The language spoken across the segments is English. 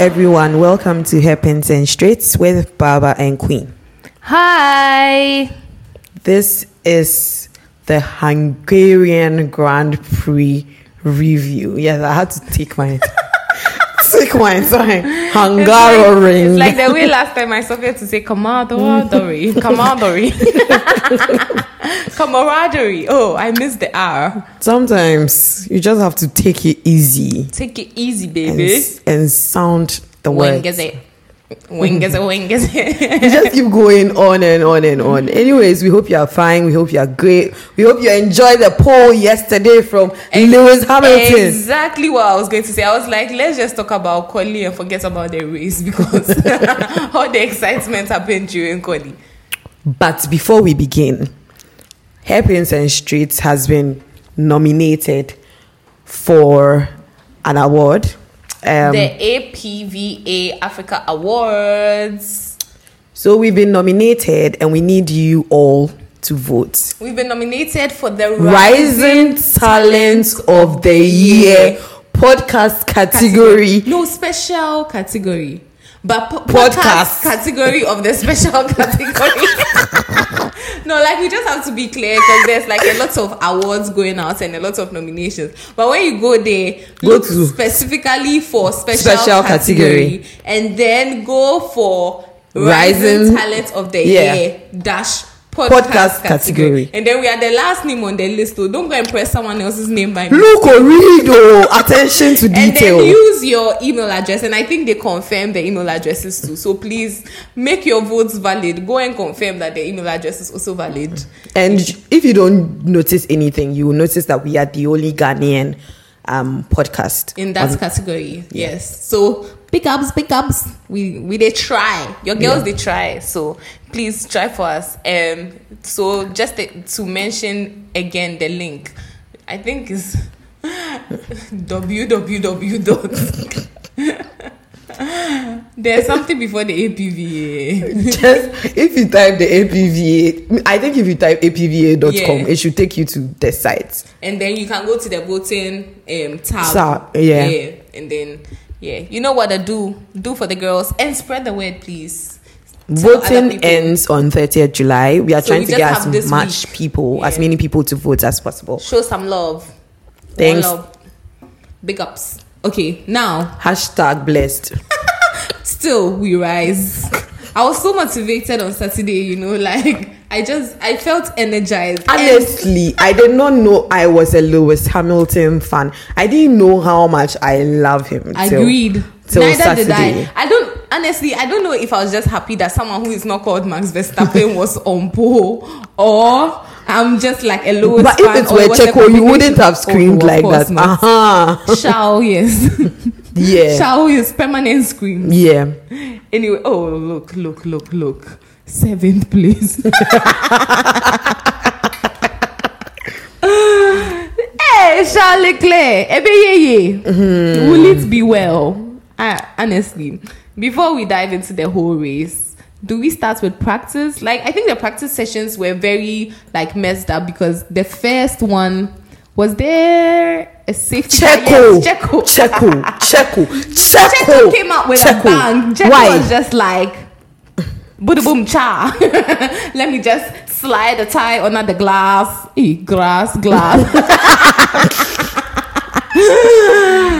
everyone. Welcome to Hairpins and Straits with Baba and Queen. Hi. This is the Hungarian Grand Prix review. Yes, I had to take my take my time. Hungaroring. It's like the way last time I suffered to say camaraderie, camaraderie, camaraderie. Oh, I missed the R. Sometimes you just have to take it easy Take it easy, baby. s- and sound the Wing words. is it? Wing is it? Wing is it? you just keep going on and on and on. Anyways, we hope you are fine. We hope you are great. We hope you enjoyed the poll yesterday from Lewis Hamilton. Exactly what I was going to say. I was like, let's just talk about Quali and forget about the race because all the excitement happened during Quali. But before we begin, Hairpins and Streets has been nominated for an award. Um, the APVA Africa Awards. so we've been nominated, and we need you all to vote. We've been nominated for the Rising Talent of the Year podcast category. No special category, but po- Podcast. podcast category of the special category. No, like we just have to be clear because there's like a lot of awards going out and a lot of nominations. But when you go there, Go look to specifically for special, special category, category. and then go for Rising- rising, talent of the Yeah. year dash. Podcast, Podcast category. category. and then we are the last name on the list. So don't go and press someone else's name by Look, or read, oh, attention to detail. and then use your email address and i think they confirm the email addresses too so please make your votes valid go and confirm that the email address is also valid And if you don't notice anything, you will notice that we are the only Ghanaian um, podcast. in that on- category yes so pickups, pickups. we we they try your girls Yeah. they try so please try for us um so just to- to mention again the link i think is www there's something before the apva Just if you type the APVA, I think if you type apva.com, Yeah. it should take you to the site. and then you can go to the voting um tab. Tab, yeah. and then yeah, you know what to do. Do for the girls and spread the word, please. Voting ends on 30th July. We are So trying we to get as much week. people, as many people to vote as possible. Show some love. Thanks. love. Big ups. Okay, now Hashtag blessed. still we rise. I was so motivated on Saturday. You know, like I just I felt energized. Honestly, I did not know I was a Lewis Hamilton fan. I didn't know how much I love him. Agreed. Till Neither did I. I don't honestly. I don't know if I was just happy that someone who is not called Max Verstappen was on pole, or I'm just like a Lewis But if it were Checo, you wouldn't have screamed Oh, like that. not. Uh-huh. Shall yes. Yeah. Shall yes. Permanent scream. Yeah. Anyway, oh look, look, look, look. Seventh place. hey, Charles Leclerc. Ye. Will it be well? I, honestly, before we dive into the whole race, do we start with practice? Like, I think the practice sessions were very like messed up because the first one was there a safety car? Checo. Yes, Checo. Checo. Checo. Checo. Checo came out with Checo. a bang. Checo Why? was just like, boom, boom, cha. Let me just slide the tie under the glass. Eh, grass, glass.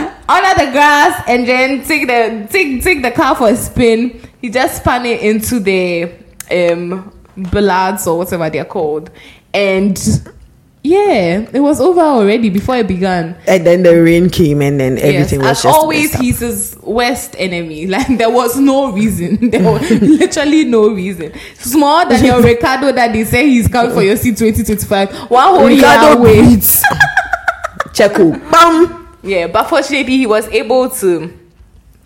under the grass and then take the take take the car for a spin. He just spun it into the um ballads or whatever they're called. And yeah, it was over already before it began. And then the rain came and then everything was as just always, he's his worst enemy. Like there was no reason. There was literally no reason. Small your Ricciardo that they say he's coming for your seat 2025. One whole year Ricciardo away. beats Checo. Bam. Yeah, but fortunately he was able to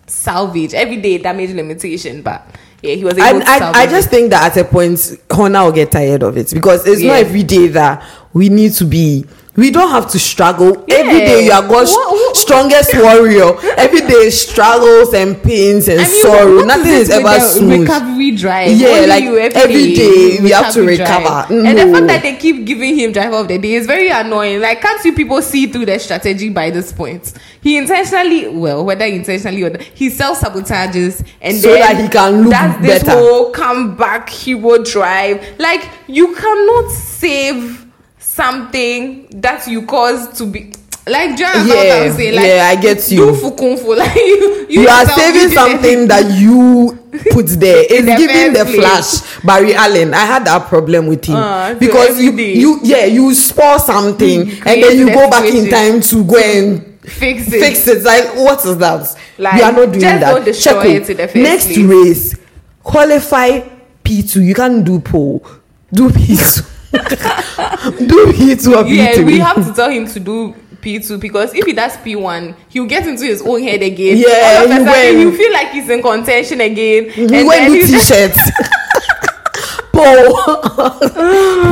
salvage every day damage limitation. But yeah, he was able I, salvage. I just think that at a point, Horner will get tired of it because it's not every day that we need to be we don't have to struggle every Yeah. day you are god's What- what- strongest warrior every day struggles and pains and I mean, sorrow nothing is is ever smooth Recovery drive. Yeah, Only like, you every day we have to recover. And the fact that they keep giving him drive of the day is very annoying. Like, can't you people see through their strategy by this point? He intentionally, well, whether intentionally or not, he self sabotages and So that he can look that's this better. whole comeback hero drive. Like, you cannot save something that you caused to be. Like, do you understand what I'm saying? Like, yeah, I get you. Do fukunfu. Like, you, you are saving you something that you put there it's the giving the place. flash barry allen i had that problem with him ah, so because you day. you yeah you spoil something You and then you go back in time to go and Fix it. fix it like what is that Like, we are not doing that destroy Checo, oh, it next race qualify p2 you can't do pole do p2 do p2 or p3 yeah, we have to tell him to do P2 because if he does P1, he'll get into his own head again. Yeah, All of a he he'll feel like he's in contention again. we and went then t-shirts pole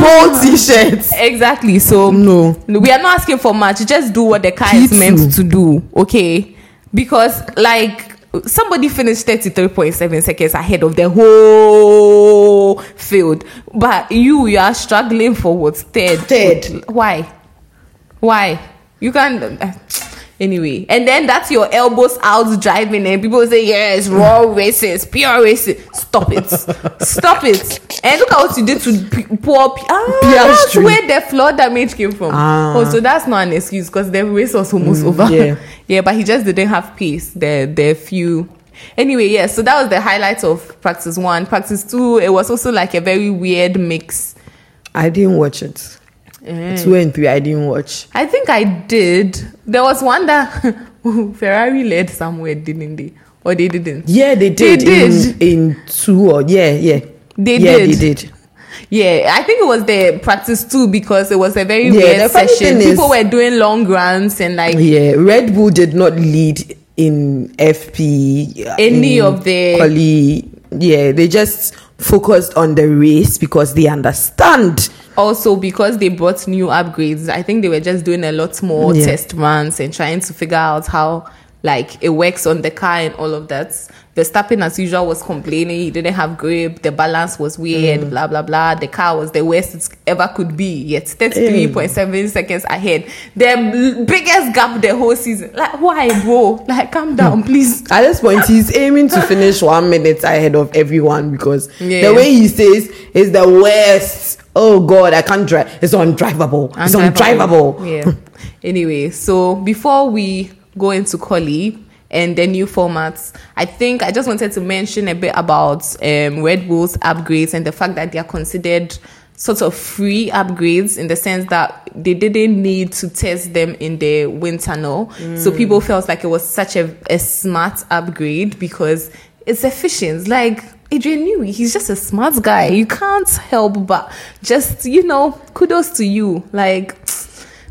pole t-shirts Exactly. So No. we are not asking for much. Just do what the car is P2. meant to do. Okay, because like. Somebody finished 33.7 seconds ahead of the whole field, but you you are struggling for what third? Third. Why? Why? You can uh, anyway, and then that's your elbows out driving, and people say yes, raw racist, pure racist. Stop it, stop it, and look at what you did to p- poor. P- ah, that's where the floor damage came from. Ah. Oh, so that's not an excuse because the race was almost over. yeah. yeah, but he just didn't have pace. The the few. Anyway, yeah, so that was the highlight of practice one. Practice two, it was also like a very weird mix. i didn't watch it Eh. two and three i didn't watch I think I did. There was one that Ferrari led somewhere, didn't they? Or they didn't? yeah they did, They did. In, in two or yeah yeah They yeah did. they did Yeah, I think it was the practice too because it was a very Yeah, weird session. is- People were doing long runs and like yeah red bull did not lead in fp uh, Any in of the- quali yeah they just focused on the race because they understand also because they brought new upgrades. I think they were just doing a lot more Yeah. test runs and trying to figure out how like it works on the car and all of that. Verstappen, as usual, was complaining he didn't have grip, the balance was weird, Mm. blah blah blah. The car was the worst it ever could be, yet 33.7 seconds ahead. The biggest gap the whole season. Like, why, bro? Like, calm down, please. at this point he's aiming to finish one minute ahead of everyone because Yeah. the way he says is the worst oh god i can't drive it's undrivable it's undrivable Yeah. anyway, so before we go into quali and the new formats, I think I just wanted to mention a bit about um, Red Bull's upgrades and the fact that they are considered sort of free upgrades in the sense that they didn't need to test them in the wind tunnel. So people felt like it was such a, a smart upgrade because it's efficient. Like Adrian Newey, he's just a smart guy. You can't help but just, you know, kudos to you. Like,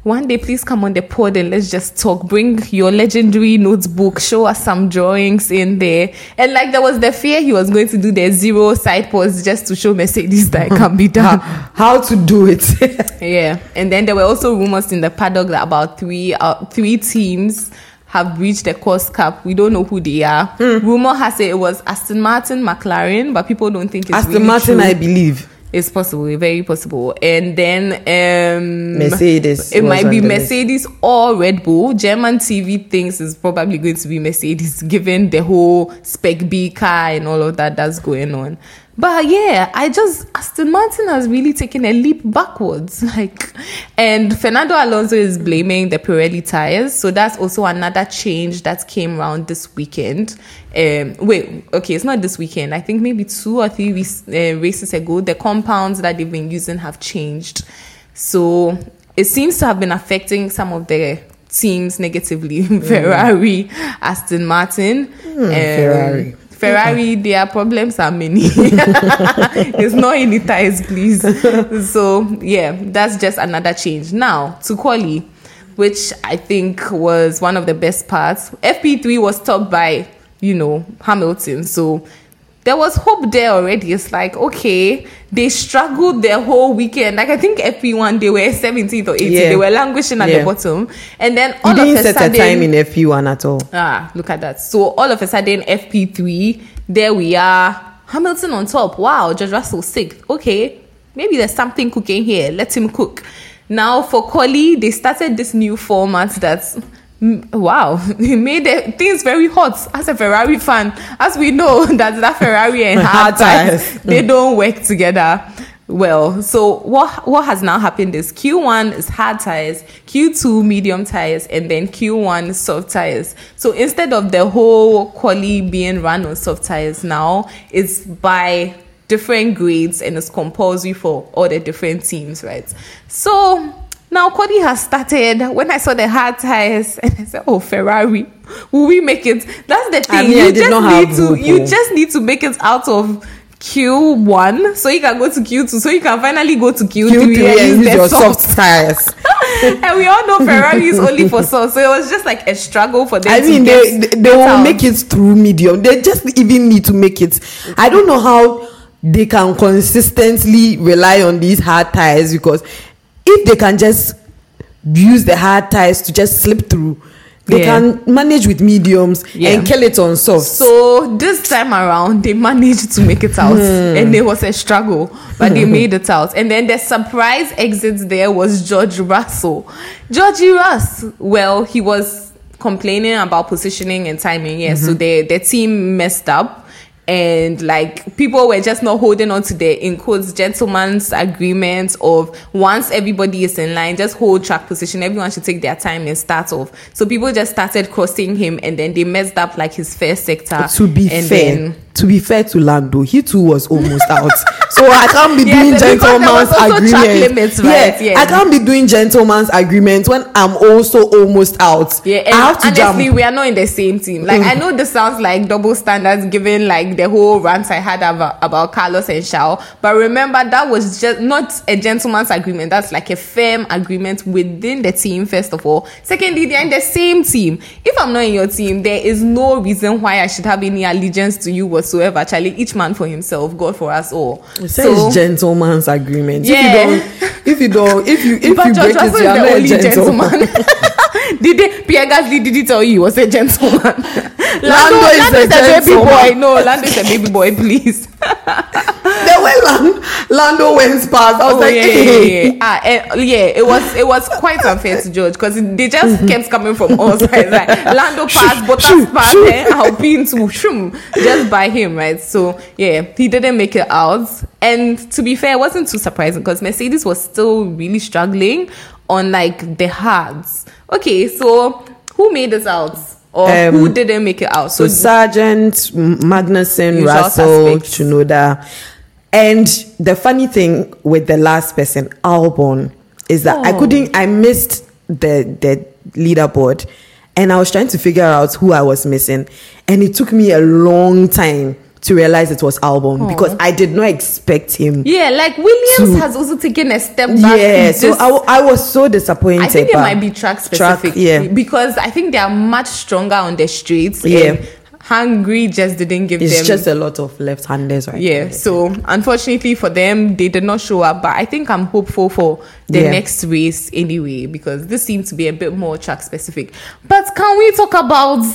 one day, please come on the pod and let's just talk. Bring your legendary notebook, show us some drawings in there. And like, there was the fear he was going to do the zero sidepods just to show Mercedes that it can be done. how to do it Yeah, and then there were also rumors in the paddock that about three uh, three teams have reached the cost cap. We don't know who they are. Hmm. Rumor has it it was Aston Martin, McLaren, but people don't think it's aston really martin true. i believe It's possible, very possible. And then um Mercedes It might be list. Mercedes or Red Bull. German TV thinks it's probably going to be Mercedes given the whole spec B car and all of that that's going on. But yeah, I just Aston Martin has really taken a leap backwards. Like and Fernando Alonso is blaming the Pirelli tires. So that's also another change that came around this weekend. Um wait, okay, it's not this weekend. I think maybe two or three weeks, uh, races ago, the compounds that they've been using have changed. So it seems to have been affecting some of the teams negatively. Ferrari, Aston Martin, um, Ferrari. Ferrari, their problems are many. it's not any ties, please. So yeah, that's just another change. Now to quali, which I think was one of the best parts. FP3 was topped by you know Hamilton, so there was hope there already. It's like, okay, they struggled their whole weekend. Like I think FP1 they were 17th or 18th. Yeah. They were languishing at Yeah. the bottom. And then all You of didn't a set sudden a time in FP1 at all. Ah, look at that. So all of a sudden, FP3, there we are. Hamilton on top. Wow, George Russell sixth. Okay, maybe there's something cooking here. Let him cook. Now for quali, they started this new format that's wow, it made the things very hot. As a Ferrari fan, as we know that that Ferrari and hard tires, tires. they mm. don't work together well. So what what has now happened is Q1 is hard tires, Q2 medium tires, and then Q1 soft tires. So instead of the whole quali being run on soft tires now, it's by different grades and it's compulsory for all the different teams, right? So now quali has started. When I saw the hard tires, and I said, "Oh, Ferrari, will we make it?" That's the thing. I mean, I you did just need to. hope, You oh. just need to make it out of Q1 so you can go to Q2 so you can finally go to Q3, Q3 and and use your soft. soft tires. and we all know Ferrari is only for soft so it was just like a struggle for them I mean, they they, they will out. make it through medium. They just even need to make it. I don't know how they can consistently rely on these hard tires because if they can just use the hard tires to just slip through, they Yeah. can manage with mediums Yeah. and kill it on soft. So this time around, they managed to make it out, Hmm. and it was a struggle, but they made it out. And then the surprise exit there was George Russell. Georgie Russ, well, he was complaining about positioning and timing. Yeah, Mm-hmm. so the the team messed up. And like people were just not holding on to the in quotes gentleman's agreement of once everybody is in line, just hold track position. Everyone should take their time and start off. So people just started crossing him, and then they messed up like his first sector. to be and fair, then- to be fair to Lando, he too was almost out. So I can't be Yes, doing gentleman's was also track agreement. limits, yeah, right? Yeah. I can't be doing gentleman's agreement when I'm also almost out. Yeah, and I have to honestly, jump. we are not in the same team. Like, I know this sounds like double standards given like the whole rant I had about, about Carlos and Shao, but remember that was just not a gentleman's agreement. That's like a firm agreement within the team, first of all. Secondly, they're in the same team. If I'm not in your team, there is no reason why I should have any allegiance to you whatsoever. Actually, each man for himself, God for us all. It says gentleman's agreement. Yeah. If you don't, if you don't, if you if but you George break it, you are not a gentleman. gentleman. did they, Pierre Gasly did he tell you he was a gentleman? Lando, Lando is Lando a is a baby boy. No, Lando is a baby boy, please. the way Lan- Lando went past, I was Oh, like, yeah, hey. yeah, yeah. Ah, eh, yeah, it was it was quite unfair to George because they just kept coming from all sides. Like Lando passed, Bottas shoo, passed, then Alpine to shoom, just by him, right? So yeah, he didn't make it out. And to be fair, it wasn't too surprising because Mercedes was still really struggling on like the hards. Okay, so who made it out? Or Um, who didn't make it out? So Sargeant M- Magnussen, Usual Russell. Tsunoda, and the funny thing with the last person, Albon, is that I Oh. couldn't. I missed the the leaderboard, and I was trying to figure out who I was missing, and it took me a long time to realize it was Albon because I did not expect him. yeah, like Williams to- has also taken a step back. Yeah, so this- I, was so disappointed. I think it might be track specific. yeah. Because I think they are much stronger on the streets. Yeah. And Hungary just didn't give It's them. It's just a lot of left-handers, right? yeah, so unfortunately for them, they did not show up. But I think I'm hopeful for the Yeah. next race anyway, because this seems to be a bit more track specific. But can we talk about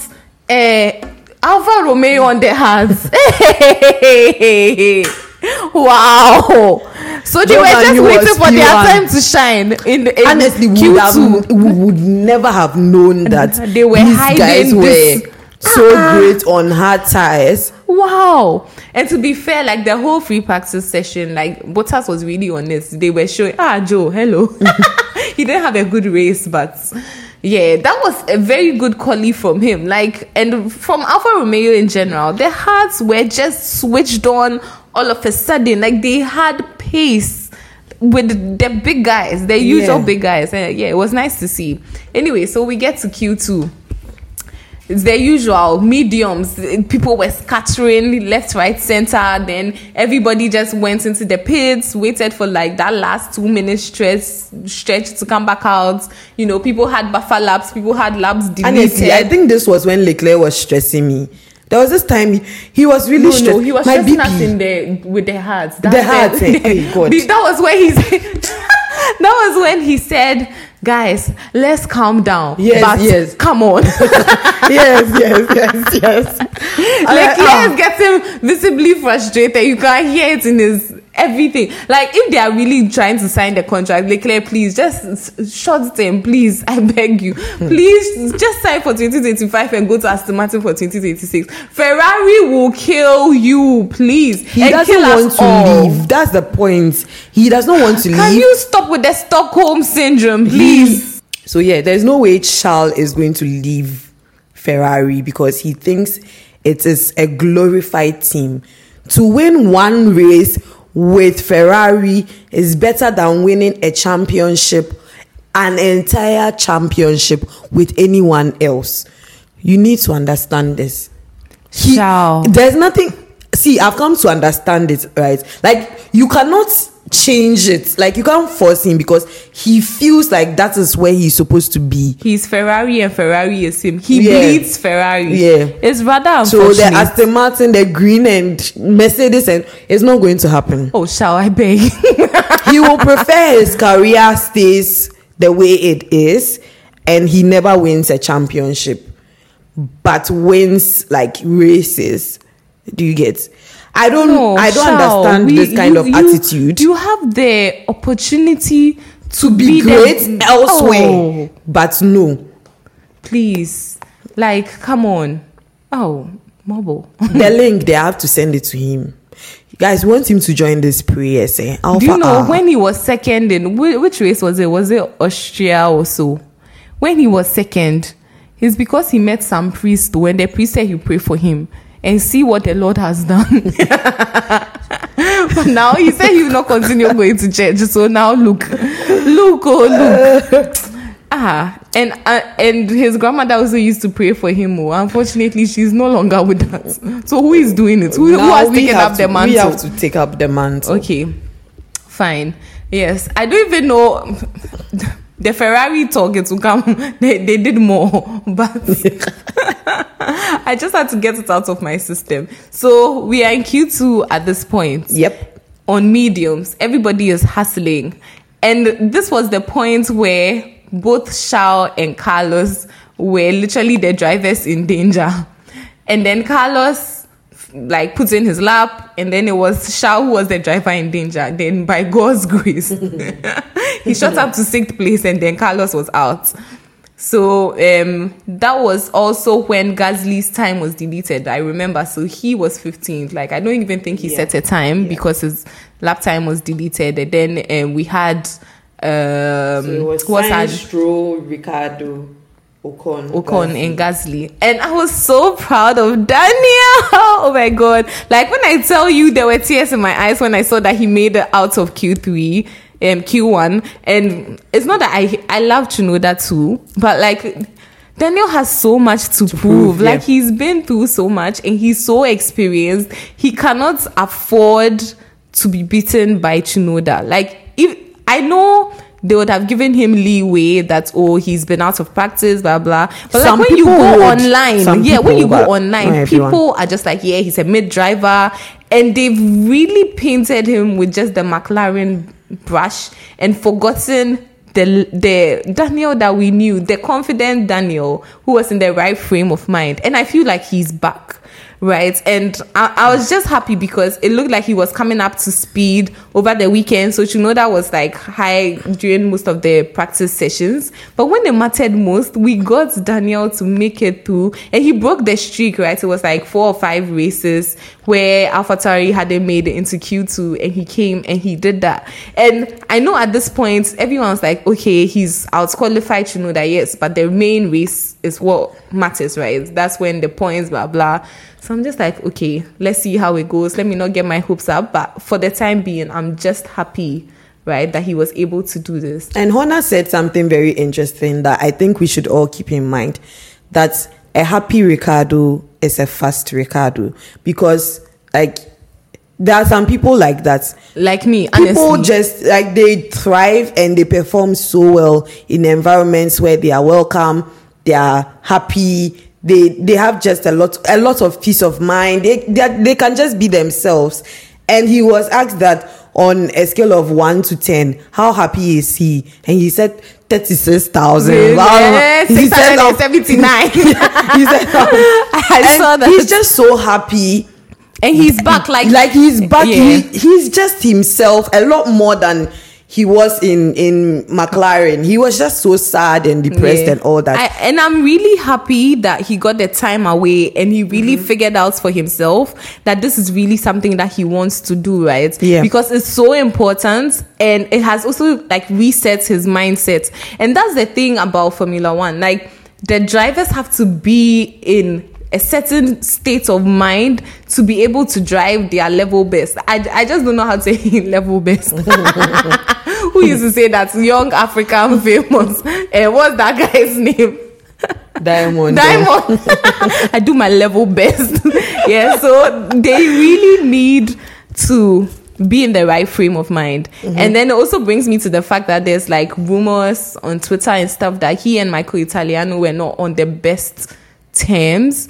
uh, Alfa Romeo on the hards? wow. So they were just waiting for their Q1. time to shine in, in honestly we Q2. would, have, we would never have known that They were these hiding guys this- were so great on hard tires Wow. And to be fair, like the whole free practice session, like Bottas was really honest. They were showing, ah, Joe, hello. he didn't have a good race, but yeah, that was a very good quality from him. Like, and from Alfa Romeo in general, their hards were just switched on all of a sudden. Like, they had pace with the big guys, the usual Yeah. big guys. Uh, yeah, it was nice to see. Anyway, so we get to Q2 it's the usual mediums people were scattering left right center then everybody just went into the pits waited for like that last two minute stretch stretch to come back out you know people had buffer laps people had laps deleted honestly i think this was when leclerc was stressing me There was this time he, he was really No, stressed. no, he was My stressing us in the with the hearts. The hearts, eh? Hey, God. That was when he said. that was when he said, "Guys, let's calm down." Yes, but yes. Come on. yes, yes, yes, yes. like uh, I- Claire uh. is getting visibly frustrated. You can hear it in his everything. Like if they are really trying to sign the contract, like Claire, please just short them, please. I beg you, hmm. please just sign for 2025 and go to Aston Martin for 2026. Ferrari will kill you, please. he and doesn't want to all. leave. That's the point. He does not want to Can leave. Can you stop with the Stockholm syndrome, please? So yeah, there's no way Charles is going to leave Ferrari because he thinks it is a glorified team. To win one race with Ferrari is better than winning a championship, an entire championship with anyone else. You need to understand this. He- there's nothing see i've come to understand it right like you cannot change it like you can't force him because he feels like that is where he's supposed to be He's Ferrari and Ferrari is him. He Yeah. bleeds Ferrari. Yeah. It's rather unfortunate. so the aston martin the green and mercedes and it's not going to happen oh, shall I beg? he will prefer his career stays the way it is and he never wins a championship but wins like races do you get i don't No, i don't understand we- this kind you- of you- attitude You have the opportunity to be, the- great elsewhere Oh, but no please, like, come on. Oh, mobile. the link they have to send it to him you guys want him to join this prayers eh? Alpha Do you know R. when he was second in which, which race was it? Was it Austria or so? When he was second, it's because he met some priest when the priest said he pray for him and see what the Lord has done. but now he said he will not continue going to church. So now look, look, oh look. Ah, and uh, and his grandmother also used to pray for him. Oh, unfortunately, she's no longer with us. So who is doing it? Who, who has taken up to- the mantle? we have to take up the mantle Okay, fine. Yes, I don't even know. The Ferrari talk it will come. They, they did more, but I just had to get it out of my system. So we are in Q2 at this point. yep On mediums, everybody is hustling, and this was the point where both Shao and Carlos were literally the drivers in danger, and then Carlos like put in his lap and then it was Shao who was the driver in danger. Then by God's grace, he shot up to sixth place and then Carlos was out. So um that was also when Gasly's time was deleted. I remember. So he was 15th. Like I don't even think he Yeah. set a time because his lap time was deleted. And then um, we had um who was had Stroll, Ricciardo, Ocon, Ocon and Gasly. And I was so proud of Daniel. Oh my god. Like when I tell you there were tears in my eyes when I saw that he made it out of Q3 um Q1 and it's not that I I love Tsunoda too, but like Daniel has so much to, prove. prove, Like yeah. he's been through so much and he's so experienced. He cannot afford to be beaten by Tsunoda. Like if I know they would have given him leeway that oh he's been out of practice blah blah but Some like when you go would. online Some yeah when you go online people are just like yeah he's a mid driver and they've really painted him with just the McLaren brush and forgotten the the Daniel that we knew the confident Daniel who was in the right frame of mind. And I feel like he's back right. And I, I was just happy because it looked like he was coming up to speed over the weekend. So you know that was like high during most of the practice sessions. But when it mattered most we got daniel to make it through. And he broke the streak right? It was like four or five races where AlphaTauri hadn't made it into q2 and he came and he did that. And i know at this point everyone's like okay he's out qualified you know that yes. But the main race is what matters right? That's when the points blah blah so I'm just like, okay, let's see how it goes. Let me not get my hopes up. But for the time being, I'm just happy, right, that he was able to do this. And Horner said something very interesting that I think we should all keep in mind that a happy Ricciardo is a fast Ricciardo because like there are some people like that. Like me, People honestly. just like they thrive and they perform so well in environments where they are welcome, they are happy, they they have just a lot a lot of peace of mind. They they, are- they can just be themselves. And he was asked that on a scale of one to ten, how happy is he? And he said thirty six thousand. Yeah, 679. he said, I saw that. He's just so happy and he's back like like he's back Yeah. he, he's just himself a lot more than he was in in mclaren he was just so sad and depressed Yeah. and all that I, and I'm really happy that he got the time away and he really Mm-hmm. figured out for himself that this is really something that he wants to do, right? Yeah. Because it's so important and it has also like reset his mindset. And that's the thing about Formula One. Like the drivers have to be in a certain state of mind to be able to drive their level best. I, I just don't know how to say level best. Who used to say that young African famous? And what's that guy's name? diamond Diamond. I do my level best. yeah, so they really need to be in the right frame of mind. Mm-hmm. And then it also brings me to the fact that there's like rumors on Twitter and stuff that he and Michael Italiano were not on the best terms.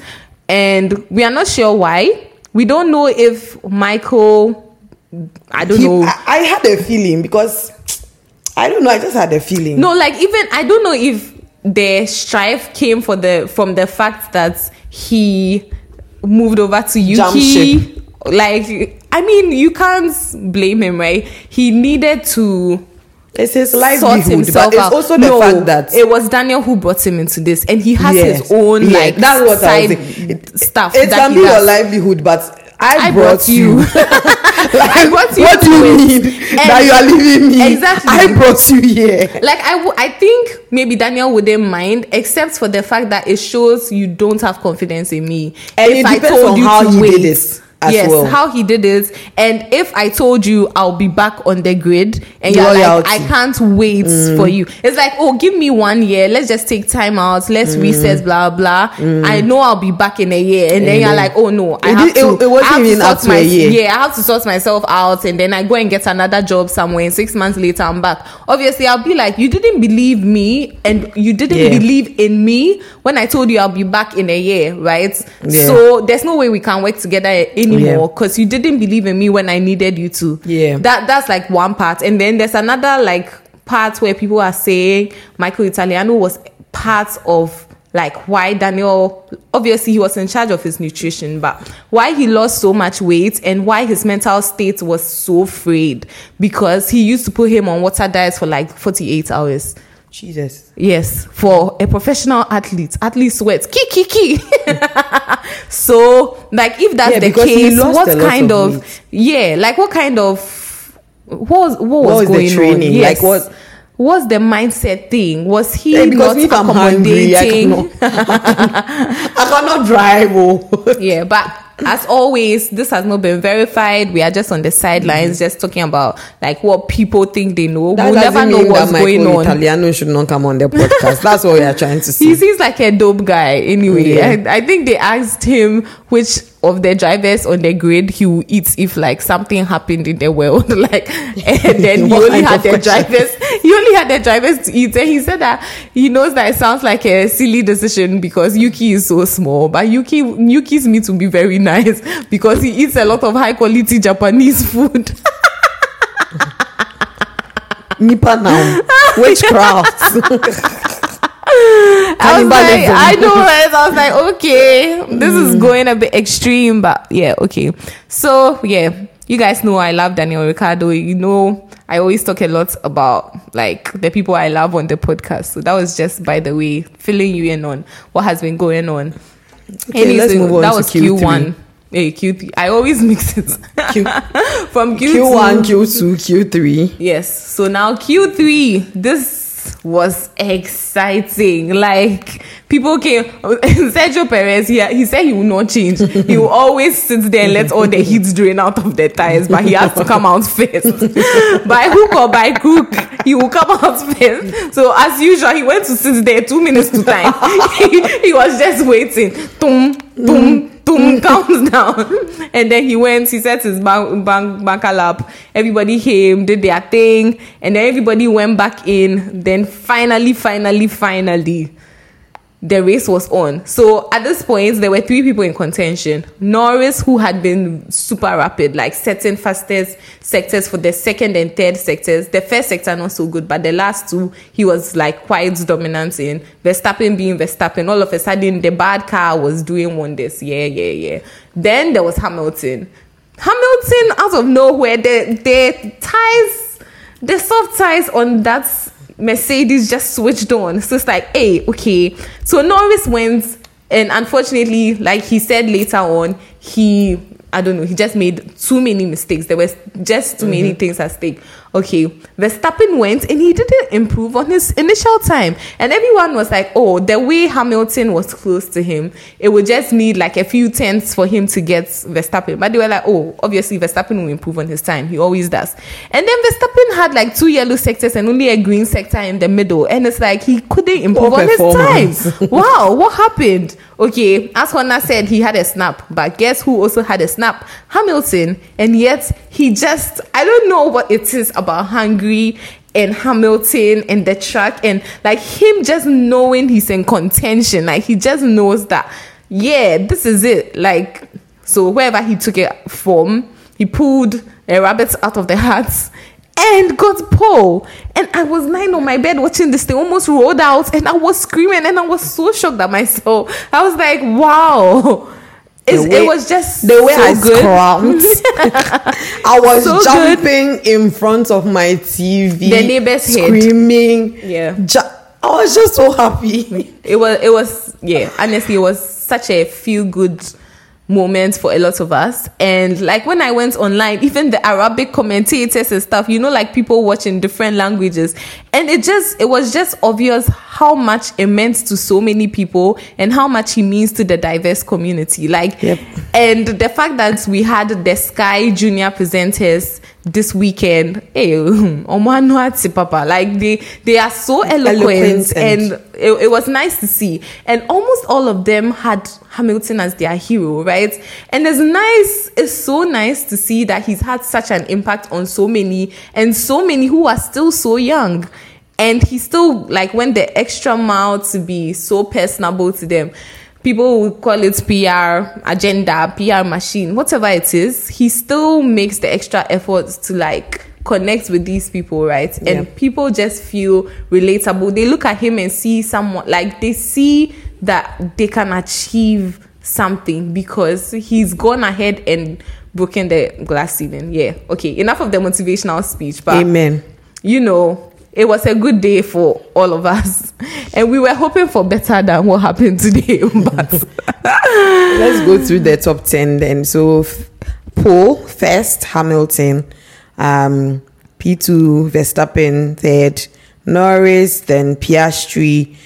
And we are not sure why. We don't know if Michael, I don't He- know. I, I had a feeling because i don't know i just had a feeling No, like even I don't know if the strife came for the from the fact that he moved over to Yuki. Like I mean, you can't blame him, right? He needed to it's his livelihood himself but it's out. also the no, fact that it was Daniel who brought him into this, and he has Yes. his own Yeah, like that's what side. It- stuff. it that can be your livelihood but I, I brought, brought you. you. like, I brought you what do you to mean that you are leaving me? Exactly. I brought you here. like I, w- I think maybe Daniel wouldn't mind, except for the fact that it shows you don't have confidence in me. And it depends on how he did it as yes, well. how he did it, and if I told you I'll be back on the grid, and you're like, I can't wait mm. for you. It's like, oh, give me one year. Let's just take time out. Let's mm. reset. Blah blah. Mm. I know I'll be back in a year, and then you're like, oh no, I It have did- to. it- it wasn't even sort up to my- a year. Yeah, I have to sort myself out, and then I go and get another job somewhere. And six months later, I'm back. Obviously, I'll be like, you didn't believe me, and you didn't Yeah. believe in me when I told you I'll be back in a year, right? Yeah. So there's no way we can work together anymore Yeah. because you didn't believe in me when I needed you to. Yeah. That that's like one part, and then there's another like part where people are saying Michael Italiano was part of like why Daniel obviously he was in charge of his nutrition but why he lost so much weight and why his mental state was so frayed because he used to put him on water diets for like 48 hours Jesus. Yes, for a professional athlete, athlete sweats, ki ki ki. so, like, if that's Yeah, the case, what kind of of, yeah, like what kind of what was what, was, was the going training? on? Yes. Like, what- What's the mindset thing? Was he Yeah, because not if I'm hungry, I cannot, I cannot drive. Oh. yeah, but as always, this has not been verified. We are just on the sidelines, mm-hmm. just talking about like what people think they know. That we'll never know what's going on. Italiano should not come on the podcast. That's what we are trying to see. He seems like a dope guy anyway. Yeah. And I think they asked him which of the drivers on the grid he will eat if like something happened in the world. like and then he only had the question? drivers he only had the drivers to eat. And he said that he knows that it sounds like a silly decision because Yuki is so small. But Yuki Yuki's meat will be very nice because he eats a lot of high quality Japanese food. Nipa now. Witchcraft. I was like. I know, right? I was like, okay, this is hmm. going a bit extreme, but yeah, okay. So yeah, you guys know I love Daniel Ricciardo. You know, I always talk a lot about like the people I love on the podcast. So that was just by the way, filling you in on what has been going on. Okay, let's move on that to was Q3. Q one. Hey, Q3. I always mix it Q, from Q2 Q1, Q2, Q3. Yes. So now Q3, this was exciting. Like people came Sergio Perez, he, he said he will not change. He will always sit there and let all the heat drain out of the tires, but he has to come out first. by hook or by crook, he will come out first. So as usual, he went to sit there two minutes to time. he, he was just waiting. Tum, tum, boom, mm. mm. counts down. And then he went, he set his bank, bank, banker lap. Everybody came, did their thing, and then everybody went back in. Then finally, finally, finally, the race was on. So at this point, there were three people in contention. Norris, who had been super rapid, like setting fastest sectors for the second and third sectors. The first sector not so good, but the last two he was like quite dominant in. Verstappen being Verstappen, all of a sudden the bad car was doing wonders. Yeah, yeah, yeah. Then there was Hamilton. Hamilton out of nowhere, the the ties, the soft ties on that Mercedes just switched on. So it's like, hey, okay. So Norris wins, and unfortunately, like he said later on, he I don't know, he just made too many mistakes. There was just too mm-hmm. many things at stake. Okay, Verstappen went and he didn't improve on his initial time. And everyone was like, oh, the way Hamilton was close to him, it would just need like a few tenths for him to get Verstappen. But they were like, oh, obviously Verstappen will improve on his time. He always does. And then Verstappen had like two yellow sectors and only a green sector in the middle. And it's like he couldn't improve on his time. wow, what happened? Okay, as Honda said, he had a snap. But guess who also had a snap? Hamilton. And yet he just, I don't know what it is about Hungary and Hamilton and the track and like him just knowing he's in contention. Like he just knows that, yeah, this is it. Like, so wherever he took it from, he pulled a rabbit out of the hat and got pole. And I was lying on my bed watching this thing, almost rolled out, and I was screaming, and I was so shocked at myself. I was like, wow. Way, it was just the way so I good. I was so jumping good. in front of my TV. The neighbors screaming. Head. Yeah, ju- I was just so happy. It was. It was. Yeah. Honestly, it was such a feel good moment for a lot of us. And like when I went online, even the Arabic commentators and stuff, you know, like people watching different languages. And it just, it was just obvious how much it meant to so many people and how much he means to the diverse community. Like, yep. and the fact that we had the Sky Junior presenters this weekend, hey, papa. Like they, they are so eloquent, eloquent and, and it, it was nice to see. And almost all of them had Hamilton as their hero, right? And it's nice, it's so nice to see that he's had such an impact on so many and so many who are still so young. And he still like went the extra mile to be so personable to them. People would call it PR agenda, PR machine, whatever it is. He still makes the extra efforts to like connect with these people, right? Yeah. And people just feel relatable. They look at him and see someone like they see that they can achieve something because he's gone ahead and broken the glass ceiling. Yeah. Okay. Enough of the motivational speech. But Amen. You know, it was a good day for all of us. And we were hoping for better than what happened today. but let's go through the top 10 then. So, Pole first, Hamilton, um, P2, Verstappen third, Norris, then Piastri,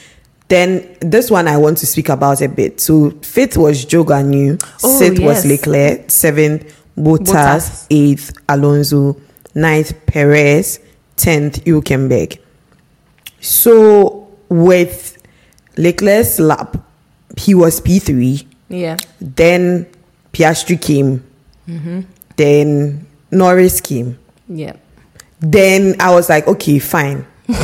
then this one I want to speak about a bit. So fifth was Guanyu, oh, sixth yes. was Leclerc, seventh Bottas, Bottas, eighth Alonso, ninth Perez, tenth Hülkenberg. So with Leclerc's lap, he was P three. Yeah. Then Piastri came. Mm-hmm. Then Norris came. Yeah. Then I was like, okay, fine.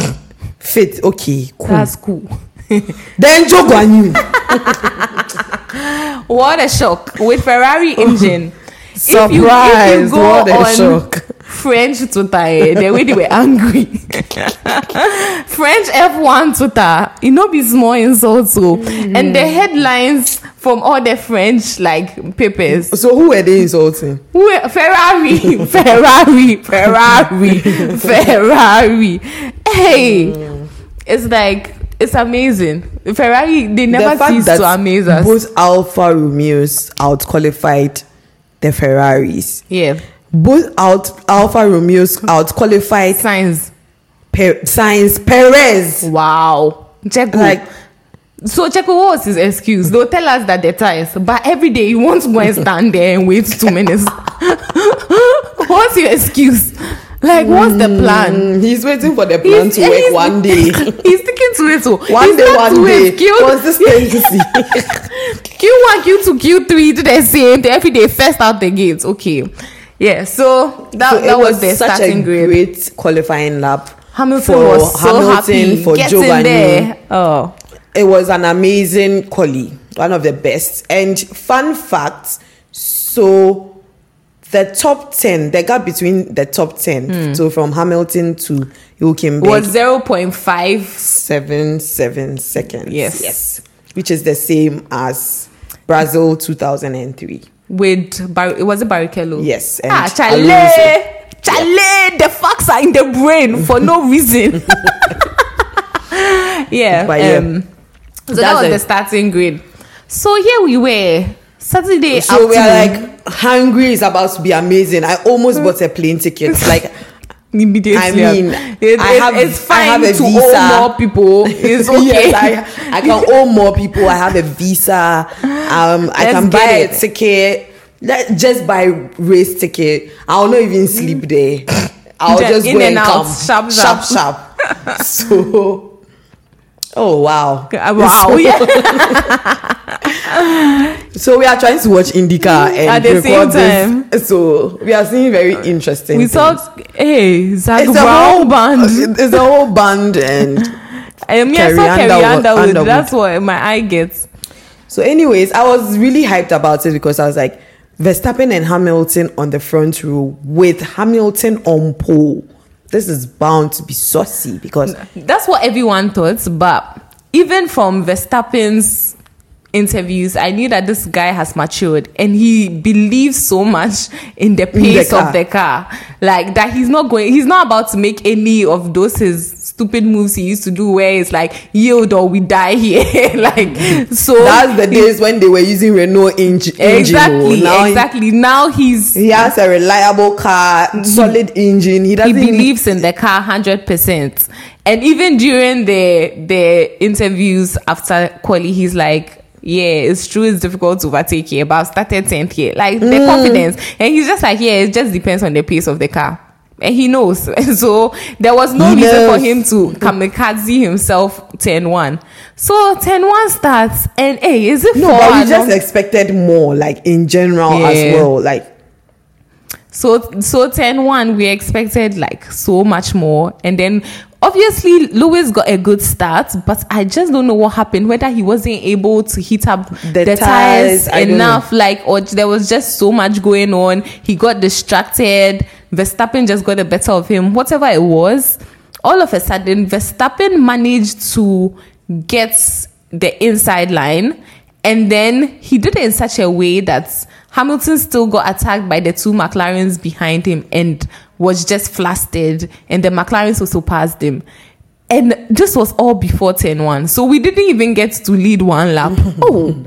Fit, okay, cool. That's cool. then Zhou Guanyu. what a shock with Ferrari engine. Surprise! If you, if you go what a on shock. French Twitter, eh, the way they were angry. French F1 Twitter, you know, be small insults. So, mm. and the headlines from all the French like papers. So who were they insulting? Who Ferrari, Ferrari, Ferrari, Ferrari. Hey, mm. it's like it's amazing. Ferrari, they never the cease to amaze us. Both Alfa Romeos out qualified the Ferraris. Yeah. Both out Alfa Romeos out qualified Sainz. Per, Sainz Perez. Wow. Like so Checo, what was his excuse? They'll tell us that they're tired, but every day he wants to go and stand there and wait two minutes. What's your excuse? Like, what's the plan? Mm, he's waiting for the plan he's, to work one day. he's sticking to it. So one day, one day. Q- Consistency. Q1, Q2, Q3 do the same every day. First out the gates. Okay. Yeah. So that, so that was, was the such starting grade. great qualifying lap. Hamilton for was so Hamilton, happy. for Get Giovanni. There. Oh. it was an amazing quali, one of the best. And fun fact, so the top 10, the gap between the top 10, hmm. so from Hamilton to Hülkenberg was 0.5 seven seven seconds. Yes. yes, which is the same as Brazil two thousand and three. With Bar- it was a Barrichello. Yes, and ah, Chale, Alonso. Chale, the facts are in the brain for no reason. yeah. But yeah. um, so that That's was a- the starting grade. So here we were, Saturday So we are like Hungary is about to be amazing. I almost bought a plane ticket. Like immediately. I mean, it, I it- have- it's I fine have a to visa. owe more people. It's okay. yes, I, I can owe more people. I have a visa. Um, I Let's can buy get a ticket. Let just buy race ticket. I'll not even sleep there. I'll Just just in go and and, out, come sharp, sharp, sharp. sharp. so, oh wow, Uh, Wow. Yeah. So we are trying to watch Indica and At the same this. So we are seeing very interesting. we things. saw, hey, Zach it's a whole band. It's a whole band, and I mean, I Carrie saw Carrie Underwood- Underwood. Underwood. That's what my eye gets. so. Anyways, I was really hyped about it because I was like Verstappen and Hamilton on the front row with Hamilton on pole. This is bound to be saucy because That's what everyone thought, but even from Verstappen's interviews, I knew that this guy has matured and he believes so much in the the pace car. of the car. Like that he's not going he's not about to make any of those his stupid moves he used to do where it's like yield or we die here. like so that's the days when they were using Renault engine. Oh. Exactly, now he- exactly. Now he's He has a reliable car, mm-hmm. solid engine. He he doesn't need believes in the car 100% and even during the the interviews after quali he's like yeah it's true it's difficult to overtake here but i've started 10th here like the confidence. And he's just like yeah it just depends on the pace of the car. And he knows. So there was no He reason for him to kamikaze himself 10-1 so 10-1 starts and hey is it No, but we just expected more, like in general as well. Like So so 10 1 we expected like so much more. And then obviously Lewis got a good start but I just don't know what happened whether he wasn't able to heat up The the, tires, tires enough like or there was just so much going on. He got distracted. Verstappen just got the better of him. Whatever it was all of a sudden Verstappen managed to get the inside line. And then he did it in such a way that Hamilton still got attacked by the two McLarens behind him and was just flustered, and the McLarens also passed him. And this was all before 10 1. So we didn't even get to lead one lap. oh,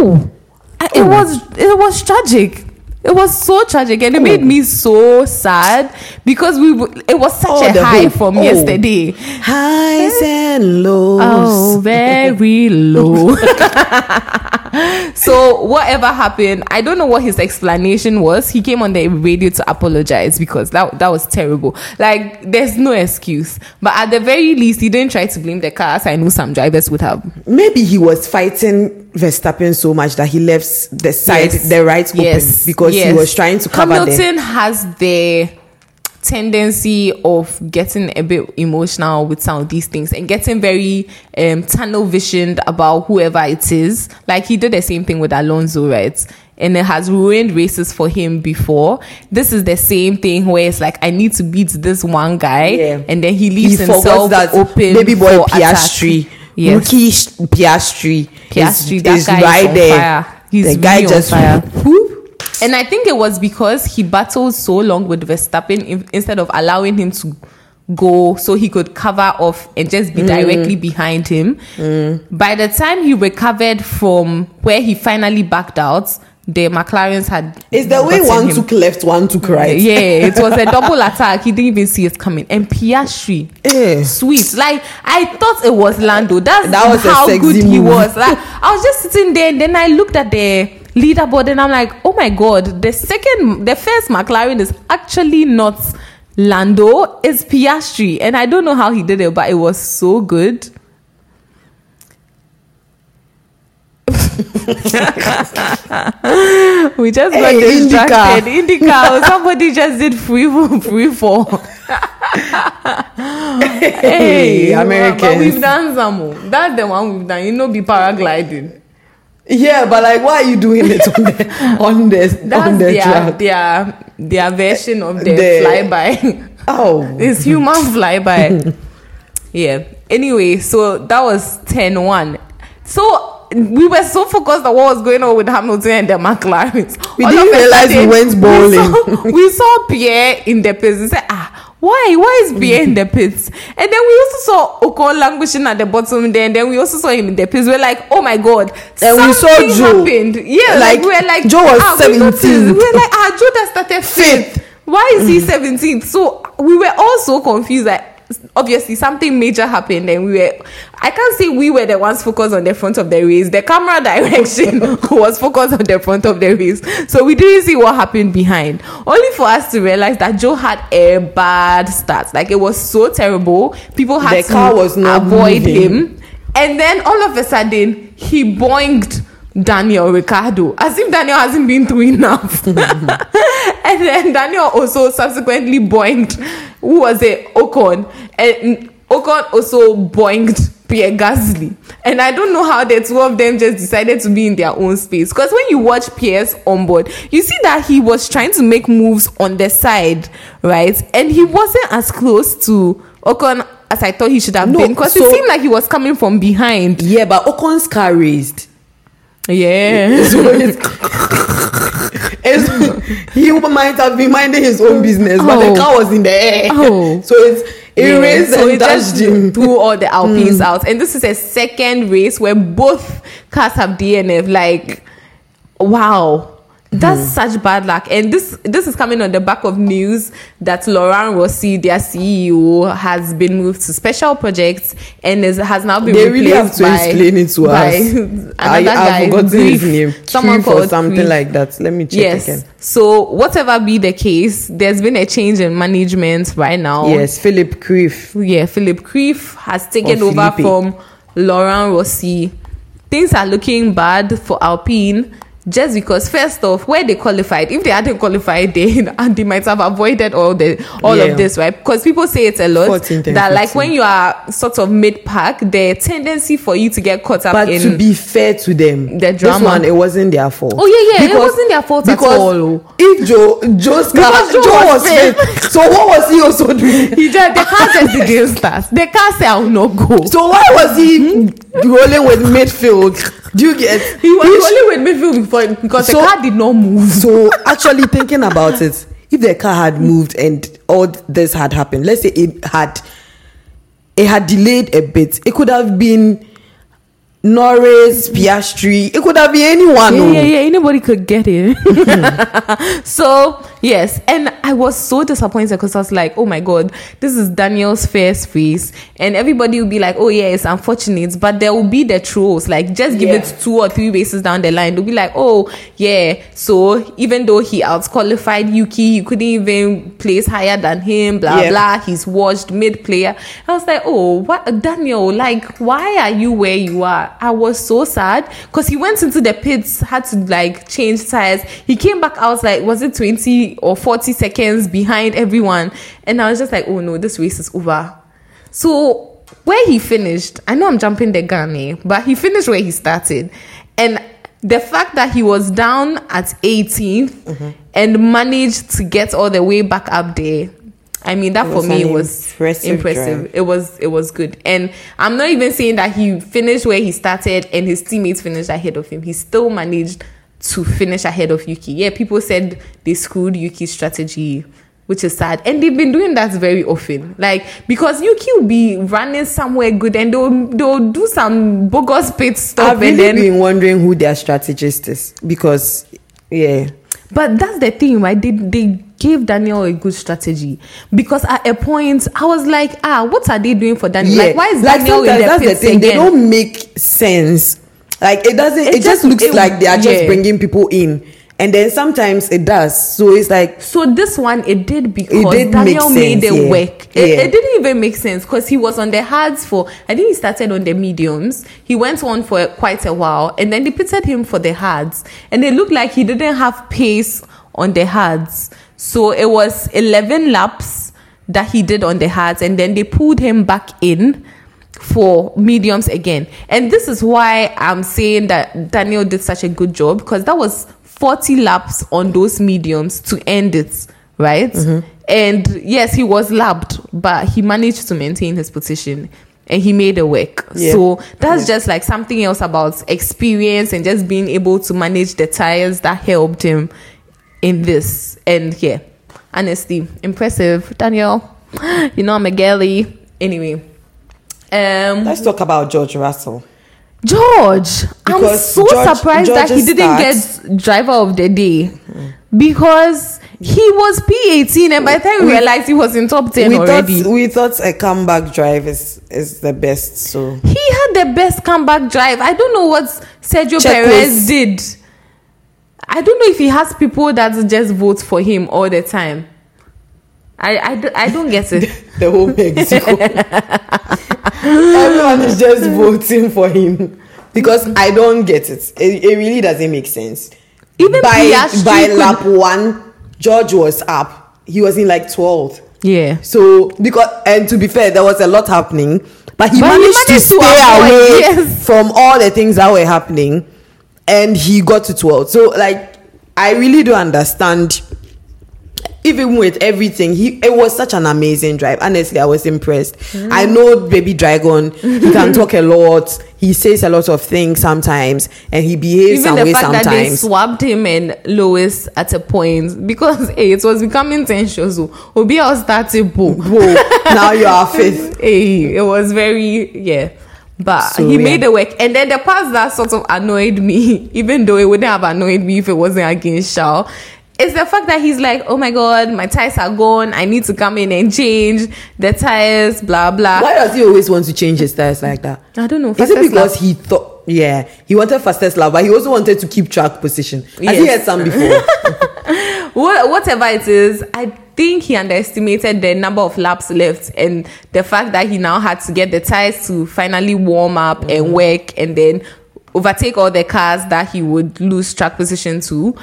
oh, uh, it oh. was it was tragic. It was so tragic, and it made oh. me so sad because we w- it was such Oh, a high hope. from Oh. yesterday. highs and lows. Oh, very low. so whatever happened, I don't know what his explanation was. He came on the radio to apologize because that that was terrible. Like there's no excuse. But at the very least, he didn't try to blame the car, as I know some drivers would have. Maybe he was fighting Verstappen so much that he left the side, Yes. the right open Yes. because he Yes. was trying to cover them. Hamilton has the tendency of getting a bit emotional with some of these things and getting very um tunnel visioned about whoever it is. Like he did the same thing with Alonso, right? And it has ruined races for him before. This is the same thing where it's like I need to beat this one guy, Yeah. and then he He leaves forgot himself that open. baby boy. Piastri, Yes. rookie Piastri, Piastri, is, that is guy is right on there. fire. He's the guy really just. And I think it was because he battled so long with Verstappen in- instead of allowing him to go so he could cover off and just Mm. be directly behind him. By the time he recovered from where he finally backed out, the McLarens had. It's the way one him. took left, one took right. Yeah, it was a double attack. He didn't even see it coming. And Piastri, Eh. sweet. Like I thought it was Lando. That's That was how good he was. Like I was just sitting there, and then I looked at the leaderboard, and I'm like, oh my god, the second, the first McLaren is actually not Lando. It's Piastri, and I don't know how he did it, but it was so good. we just got Hey, distracted. Indica. somebody just did free free fall. Hey, but- But Americans. we've done some. oh. That's the one we've done. You know, be paragliding. Yeah, but like, why are you doing it on the on the That's on the their, track? their their version of the, The- flyby. Oh, it's human flyby. yeah. Anyway, so that was 10-1. So we were so focused on what was going on with Hamilton and the McLarens. We All didn't realize we went bowling. We saw, we saw Pierre in the said, ah, why? Why is Pierre in the pits? And then we also saw Ocon languishing at the bottom there. And then we also saw him in the pits. We're like, oh my God. And we saw something Joe. Happened. Yeah, Like, like, we were like, Joe was ah, we 17th. We were like, ah, Joe that started fifth. Fifth. Why is he 17th? So we were all so confused that obviously something major happened and we were I can't say we were the ones focused on the front of the race. The camera direction was focused on the front of the race. So we didn't see what happened behind. Only for us to realize that Joe had a bad start. Like it was so terrible. People had The to car was not avoid moving. him. And then all of a sudden he boinged Daniel Ricciardo as if Daniel hasn't been through enough. and then Daniel also subsequently boinked, who was it Ocon and Ocon also boinked Pierre Gasly. And I don't know how the two of them just decided to be in their own space. Because when you watch Pierre's onboard, you see that he was trying to make moves on the side, right? And he wasn't as close to Ocon as I thought he should have No, been. Because so- it seemed like he was coming from behind. yeah, but Ocon's car raised. Yeah. So it's, it's, he might have been minding his own business, but Oh. the car was in the air. Oh. So it's it Yeah, raised so and dashed him. threw all the Alpines mm. out. And this is a second race where both cars have DNF. Like, wow. That's hmm. such bad luck. And this this is coming on the back of news that Laurent Rossi, their CEO, has been moved to special projects and is, has now been They really have to by, explain it to us. I, I've forgotten his name. Someone Grief or called something Grief. like that. Let me check Yes. again. So whatever be the case, there's been a change in management right now. Yes, Philip Grief. yeah, Philip Krief has taken Or over Philippe. from Laurent Rossi. Things are looking bad for Alpine just because first off, where they qualified, if they hadn't qualified, they and they might have avoided all the all Yeah. of this, right? Because people say it's a lot 14th and that like when you are sort of mid pack, the tendency for you to get caught up But in to be fair to them, The drama. one it wasn't their fault. Oh, yeah, yeah, it wasn't their fault at because all. If Joe Joe's car, Because Joe Joe, was was fifth, so what was he also doing? he just the car just didn't start. The car said I will not go. So why was he hmm? Rolling with midfield? Do you get? He was rolling with midfield before because So- the car did not move. So actually thinking about it, if the car had moved and all this had happened, let's say it had it had delayed a bit, it could have been Norris, Piastri, it could have been anyone. yeah, oh. yeah, yeah. Anybody could get it. so yes, and I was so disappointed because I was like, oh my god, this is Daniel's first race, and everybody will be like, oh yeah, it's unfortunate, but there will be the trolls. Like, just give Yeah. it two or three races down the line, they'll be like, oh yeah. So even though he outqualified Yuki, he couldn't even place higher than him. Blah Yeah. blah. He's washed mid player. I was like, oh, what, Daniel? Like, why are you where you are? I was so sad because he went into the pits, had to like change tires. He came back. I was like, was it twenty or forty seconds behind everyone? And I was just like, oh no, this race is over. So where he finished, I know I'm jumping the gun, eh, but he finished where he started, and the fact that he was down at 18th Mm-hmm. and managed to get all the way back up there. I mean, that for me was impressive impressive. It was it was good, and I'm not even saying that he finished where he started and his teammates finished ahead of him. He still managed to finish ahead of Yuki. Yeah, people said they screwed Yuki's strategy, which is sad, and they've been doing that very often. Like because Yuki will be running somewhere good and they'll they'll do some bogus pit stop I've and really then been wondering who their strategist is because, yeah, But that's the thing, right? They they gave Daniel a good strategy because at a point I was like, ah, what are they doing for Daniel? yeah. Like, why is Daniel in the that's the thing. They don't make sense. Like it doesn't. It It, just looks it- like they are just bringing people in, and then sometimes it does. So it's like So this one it did because It did Daniel made sense, it yeah. work. It, Yeah. it didn't even make sense because he was on the hards for. I think he started on the mediums. He went on for quite a while, and then they pitted him for the hards, and it looked like he didn't have pace on the hards. So it was eleven laps that he did on the hards, and then they pulled him back in for mediums again. And this is why I'm saying that Daniel did such a good job because that was 40 laps on those mediums to end it, right? Mm-hmm. And yes, he was lapped, but he managed to maintain his position and he made it work. Yeah. So that's just like something else about experience and just being able to manage the tires that helped him in this. And yeah, honestly, impressive. Daniel, you know I'm a girly. Anyway. Um Let's talk about George Russell. George, I'm so George- surprised that he didn't starts- get driver of the day because he was P18 and by the time we, We- realized he was in top 10 we already. thought we thought a comeback drive is is the best. So he had the best comeback drive. I don't know what Sergio Perez did. I don't know if he has people that just vote for him all the time. I, I, do- I don't get it. the whole Mexico, everyone is just voting for him because I don't get it. It, it really doesn't make sense. Even by Piastri by could- lap one, George was up. He was in like 12th. Yeah. So because and to be fair, there was a lot happening, but he But he managed, managed to to stay away yes. from all the things that were happening, and he got to 12. So like, I really do understand. Even with everything, he it was such an amazing drive. Honestly, I was impressed. Mm. I know Baby Dragon. He can talk a lot. He says a lot of things sometimes, and he behaves Even some the way fact that they sometimes. swapped him and Lewis at a point because hey, it was becoming tension. So Obi was starting now you are fifth. Hey, it was very yeah. But So, he yeah. made it work. And then the part that sort of annoyed me, even though it wouldn't have annoyed me if it wasn't against Shaw, is the fact that he's like, oh my god, my tires are gone. I need to come in and change the tires, blah blah. Why does he always want to change his tires like that? I don't know. Is it because he thought, yeah, he wanted fastest lap, but he also wanted to keep track position? Has he Yes. had some before? Wha- whatever it is, I think he underestimated the number of laps left and the fact that he now had to get the tires to finally warm up and mm. work and then overtake all the cars that he would lose track position to.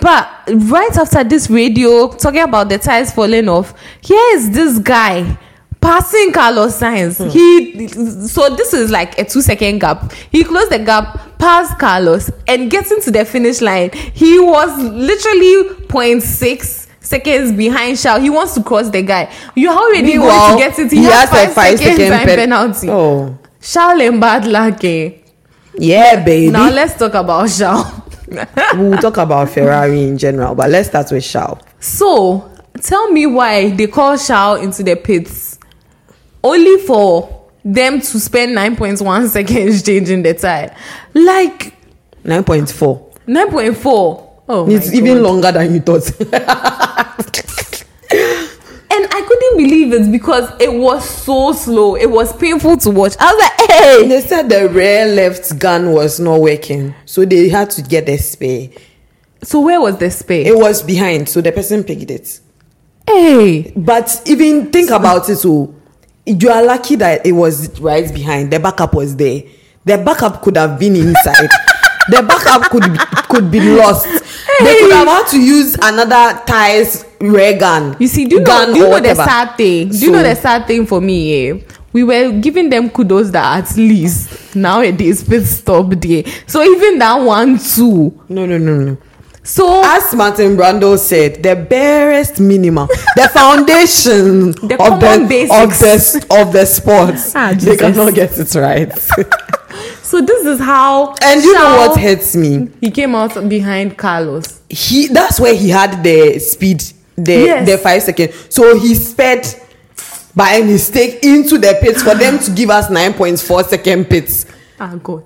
But right after this radio talking about the tires falling off, here is this guy passing Carlos Sainz. He so this is like a two second gap. He closed the gap, passed Carlos, and getting to the finish line. He was literally 0.6 seconds behind Charles. He wants to cross the guy. You already going to get it. He, he has, has five, five seconds second time pen- penalty. Oh, in bad luck. Eh? yeah, baby. Now let's talk about Charles. we'll talk about Ferrari in general, but let's start with Charles. So tell me why they call Charles into the pits only for them to spend 9.1 seconds changing the tire. Like 9.4. 9.4. Oh, It's even longer than you thought. And I couldn't believe it because it was so slow. It was painful to watch. I was like, hey. they said the rear left gun was not working, so they had to get a spare. So where was the spare? It was behind, so the person picked it. hey. But even think about it, so you are lucky that it was right behind. The backup was there. The backup could have been inside. the backup could be, could be lost. They could have had to use another tires rear gun. You see, do you know, do you know the sad thing? Do you know the sad thing for me? Eh? We were giving them kudos that at least nowadays pit stop there. So even that one too. No, no, no, no. So As Martin Brundle said, the barest minimum, the foundation The of the basics. of the of the sports, Ah, they cannot get it right. so this is how and you know what hurts me? He came out behind Carlos. he that's where he had the speed the Yes. the five second so he sped by mistake into the pits for them to give us 9.4 second pits Ah God.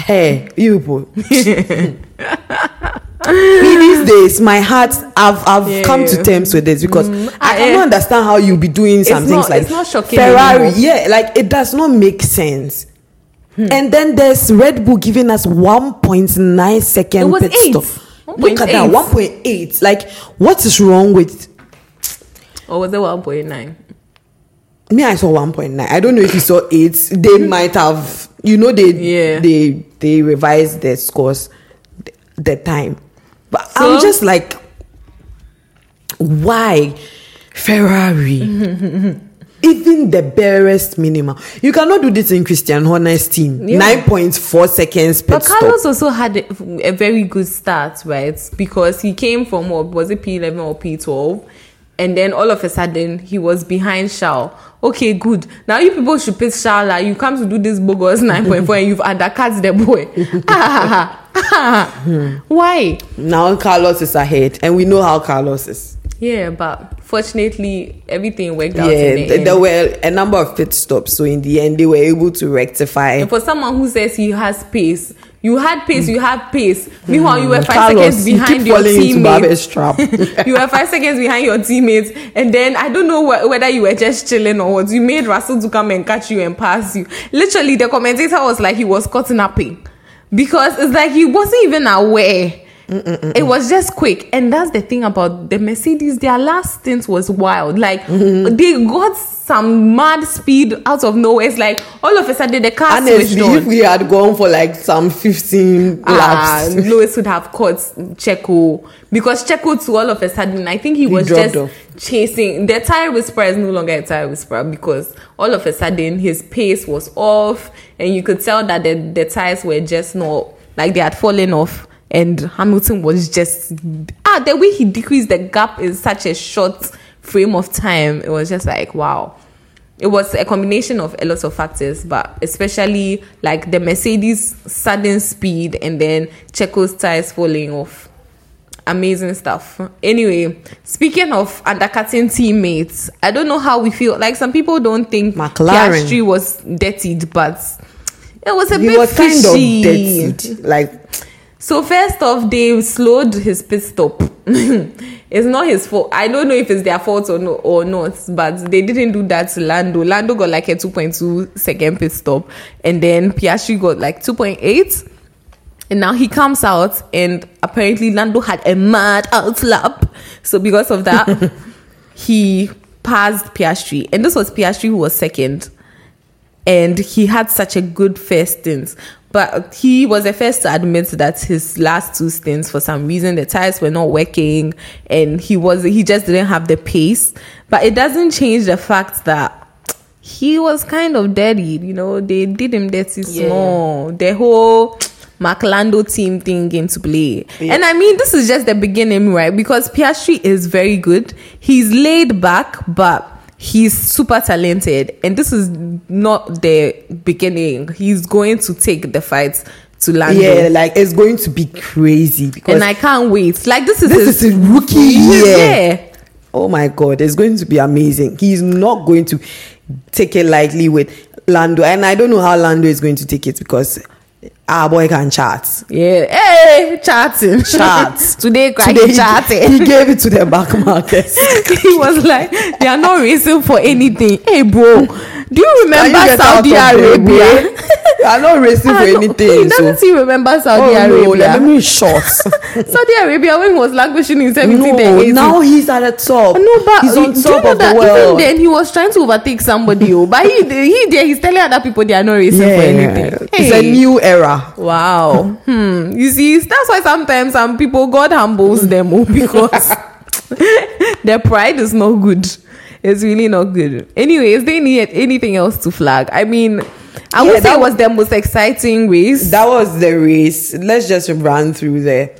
hey you people Me these days my heart i've i've Yeah. come to terms with this because mm. i I- cannot eh, understand how you be doing some things not- like it's not shocking ferrari anymore. yeah like it does not make sense hmm. and then there's red bull giving us 1.9 second It was pit eight. stop look at that 1.8. 1.8 like what is wrong with Or was it one point nine? me i saw 1.9 i don't know if you saw 8 they hmm. might have you know they Yeah. they they revised their scores th- the time but So? i'm just like why Ferrari. Even the barest minimum. You cannot do this in Christian Horner's team. Yeah. 9.4 seconds per But stop. Carlos also had a, a very good start, right? Because he came from what was it P11 or P12, and then all of a sudden he was behind Shaw. Okay, good. Now you people should pick Shaw. Like you come to do this bogus 9.4 and you've undercut the boy. Ah, Why? Now Carlos is ahead, and we know how Carlos is. Yeah, but fortunately everything worked out. Yeah, in the th- end. there were a number of pit stops, so in the end, they were able to rectify. And for someone who says he has pace, you had pace, you have pace. Meanwhile, you were five Mm. Carlos, seconds you behind keep your falling into teammate. Trap. you were five seconds behind your teammates, and then I don't know wh- whether you were just chilling or what. You made Russell to come and catch you and pass you. Literally, the commentator was like he was cutting up because it's like he wasn't even aware. It was just quick, and that's the thing about the Mercedes. Their last stint was wild. Like they got some mad speed out of nowhere. It's like all of a sudden the car Honestly, switched on. if we had gone for like some 15 Ah, laps, Lewis would have caught Checo because Checo too all of a sudden I think he was just off. chasing the tire whisperer is no longer a tire whisperer because all of a sudden his pace was off and you could tell that the, the tires were just not like they had fallen off and Hamilton was just ah the way he decreased the gap in such a short frame of time it was just like wow it was a combination of a lot of factors, but especially like the Mercedes sudden speed and then Checo's tires falling off. Amazing stuff. Anyway, speaking of undercutting teammates, I don't know how we feel. Like some people don't think McLaren. Piastri was dirtied, but it was a he bit was kind fishy. of dirty. Like, So first off, they slowed his pit stop. it's not his fault. I don't know if it's their fault or no or not, but they didn't do that to Lando. Lando got like a 2.2 second pit stop, and then Piastri got like 2.8. And now he comes out, and apparently Lando had a mad outlap. So because of that, he passed Piastri, and this was Piastri who was second and he had such a good first stint. But he was the first to admit that his last two stints, for some reason, the tires were not working, and he was he just didn't have the pace. But it doesn't change the fact that he was kind of dirty. You know, they did him dirty Yeah. small. The whole McLando team thing came to play. Yeah. And I mean, this is just the beginning, right? Because Piastri is very good. He's laid back, but he's super talented. And this is not the beginning. He's going to take the fight to Lando. yeah, like it's going to be crazy because and I can't wait. Like this is this his is rookie year. Yeah. Oh my god, it's going to be amazing. He's not going to take it lightly with Lando, and I don't know how Lando is going to take it because our boy can chat. Yeah. Hey, chatting. Chat. Today, Today, he- chatting. He gave it to the back market. he was like, they are not racing for anything. Hey, bro, do you remember you Saudi Arabia? are not racing for anything. He doesn't he remember Saudi Oh no, Arabia? let me short. Saudi Arabia when he was languishing in 17th no, now he's at the top. no, but he's on do you top know of that the even then he was trying to overtake somebody. oh, but he he there he's telling other people they are not racing for anything. it's a new era. Wow. hmm. You see, that's why sometimes some people God humbles them oh, because their pride is not good. It's really not good. Anyway, is there any, anything else to flag? I mean, I Yeah, would say that it was the most exciting race. That was the race. Let's just run through the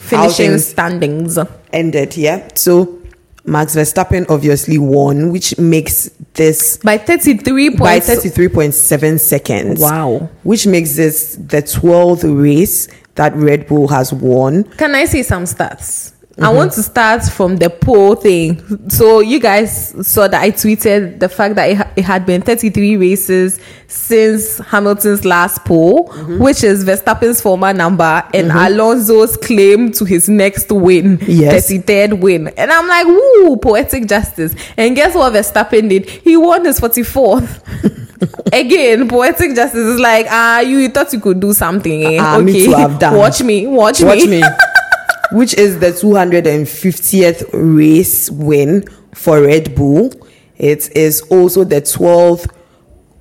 finishing standings. ended. Yeah. So Max Verstappen obviously won, which makes this By 33 points. by thirty three point seven seconds. Wow. Which makes this the twelfth race that Red Bull has won. Can I say some stats? I Mm-hmm. want to start from the pole thing. So you guys saw that I tweeted the fact that it, ha- it had been 33 races since Hamilton's last pole, Mm-hmm. which is Verstappen's former number and Alonso's claim to his next win, Yes. 33rd win. And I'm like, woo, poetic justice. And guess what Verstappen did? He won his 44th. Again, poetic justice is like, ah, you thought you could do something. Eh? Ah, me too, I've done. Watch me, watch, Watch me. me. Which is the 250th race win for Red Bull. It is also the 12th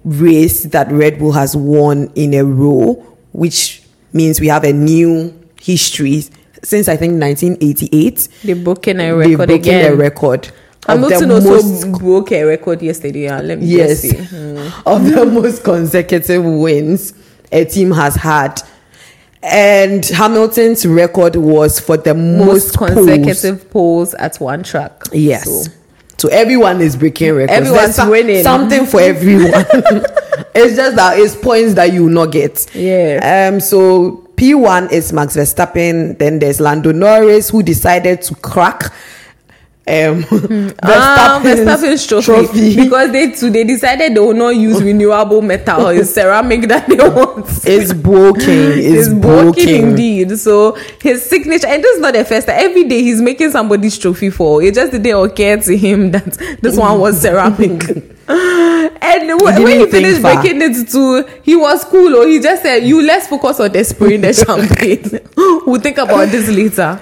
race that Red Bull has won in a row, which means we have a new history since I think 1988. They're booking a record broken again. a record. Hamilton the also most broke a record yesterday. Uh, let me yes just see. of the most consecutive wins a team has had. And Hamilton's record was for the Most most, poles. consecutive poles at one track. Yes. So, So, everyone is breaking records. Everyone's There's winning. Something for everyone. it's just that it's points that you will not get. Yeah. Um. So P1 is Max Verstappen. Then there's Lando Norris who decided to crack. Um, Ah, Verstappen's Verstappen's trophy. because they too they decided they will not use renewable metal it's ceramic that they want. It's broken. It's, It's broken. broken indeed. So his signature, and this is not the first time. Every day he's making somebody's trophy for. It just didn't occur to him that this one was ceramic. and when, when he finished far. breaking it too, he was cool. Or he just said, "You let's focus on the spraying the champagne. we'll think about this later."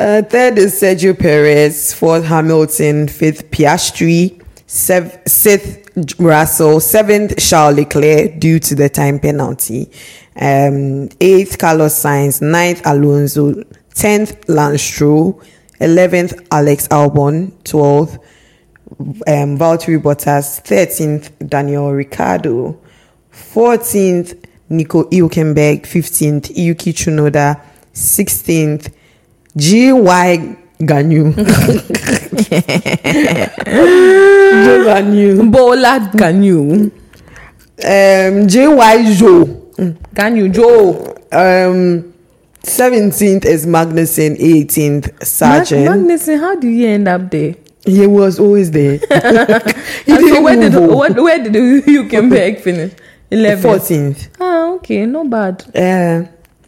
Uh, third is Sergio Perez. Fourth, Hamilton. Fifth, Piastri. Sev- sixth, Russell. Seventh, Charles Leclerc due to the time penalty. Um, eighth, Carlos Sainz. Ninth, Alonso. Tenth, Lance Stroll. Eleventh, Alex Albon. Twelfth, um, Valtteri Bottas. Thirteenth, Daniel Ricciardo. 14th, Nico Hülkenberg. 15th, Yuki Tsunoda. 16th, G.Y. Guanyu. Joe Guanyu. Bola Guanyu, Um, J.Y. Joe. Guanyu Joe. Um, 17th is Magnussen. 18th, Mag- Sargeant. Magnussen, how do you end up there? he was always there. didn't where did move. where, did Hülkenberg finish? Eleven. 14th. Ah, okay, not bad. Uh,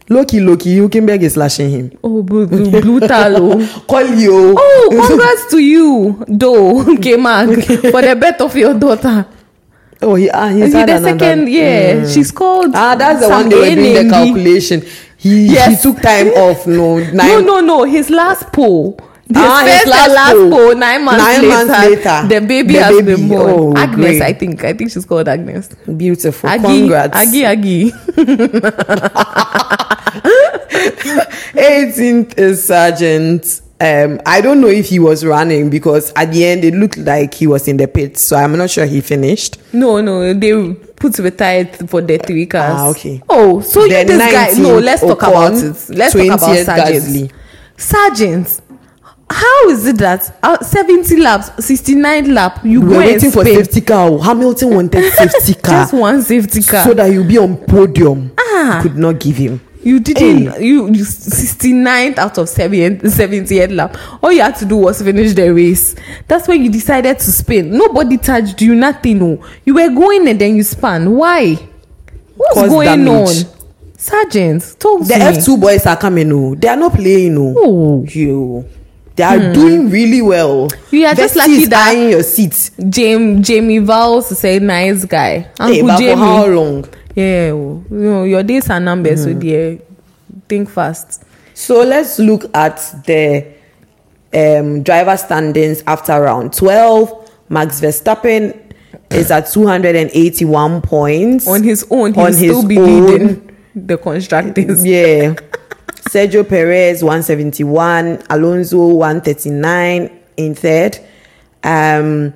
Loki, Loki, Hülkenberg is slashing him. Oh, bru- bru- brutal. oh. Call you. Oh, congrats to you, though, K-Mag, for the birth of your daughter. Oh, he, ah, he's Is had the second? Yeah, she's called. Ah, that's the one they were doing the calculation. He Yes. he took time off. No, nine. No, no, no. His last pole. His Ah, his first last last pole. pole. Nine months Nine later. months later, the baby the has baby. been born. Oh, Agnes, great. I think. I think she's called Agnes. Beautiful. Aggie, Congrats. Aggie, Aggie. 18th is Sargeant. Um, I don't know if he was running because at the end it looked like he was in the pit, so I'm not sure he finished. No, no, they put retired for the three cars. Ah, okay. Oh, so you Then this guy? No, let's talk about it. Let's talk about 20th Sargeants. Sargeants, how is it that uh, 70 laps, 69 lap, you We go waiting for safety car. Hamilton wanted safety car just one safety car? so that you'll be on podium. Ah. Could not give him. you didn't. You, you 69th out of 70, 70th lap. All you had to do was finish the race. That's when you decided to spin. Nobody touched you. Nothing. No, you were going and then you spun. Why? What's Cause going damage. on? Sargeants, talk The to me. F2 boys are coming. No, they are not playing. No, Oh. you. They are doing really well. You are just Vesty lucky is that- your seat. Jamie Jamie Vowles is a nice guy. Uncle Hey, but Jamie. for how long? Yeah, you know, your days are numbers, so dear, think fast. So let's look at the um, driver standings after round 12. Max Verstappen is at 281 points. On his own, he'll On still his be own. leading the constructors. yeah. Sergio Perez 171, Alonso 139 in third. Um,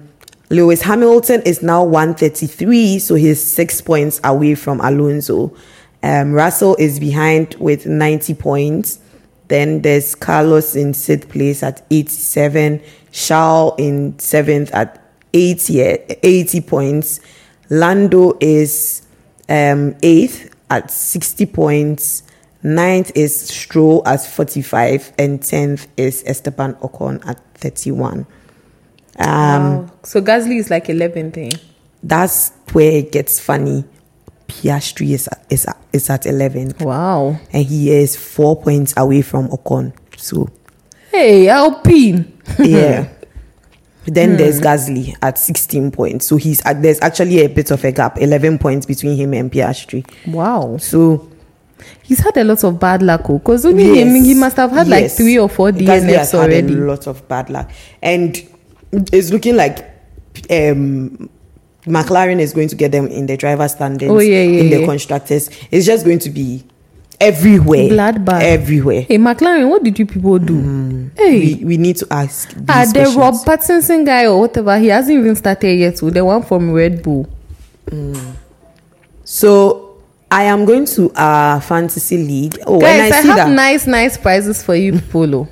Lewis Hamilton is now 133, so he's six points away from Alonso. Um, Russell is behind with 90 points. Then there's Carlos in sixth place at 87, Charles in seventh at 80, 80 points. Lando is um, eighth at 60 points. Ninth is Stroll at 45, and tenth is Esteban Ocon at 31. Um, Wow. So Gasly is like 11th. Eh? That's where it gets funny. Piastri is, is, is at 11, Wow. and he is four points away from Ocon. So, Hey, Alpine. yeah. Then there's Gasly at 16 points. So he's at, there's actually a bit of a gap, 11 points between him and Piastri. Wow. So He's had a lot of bad luck because only him, he must have had like three or four DNFs had already. a lot of bad luck, and it's looking like um, McLaren is going to get them in the driver standings Oh, yeah, yeah, in the yeah. constructors. It's just going to be everywhere. Bloodbath. Everywhere. Hey, McLaren, what did you people do? Hey, We, we need to ask. These ah, the questions. Rob Pattinson guy or whatever, he hasn't even started yet. So the one from Red Bull. So I am going to our fantasy league. Oh, Guys, and I, I, have that. nice, nice prizes for you, Polo.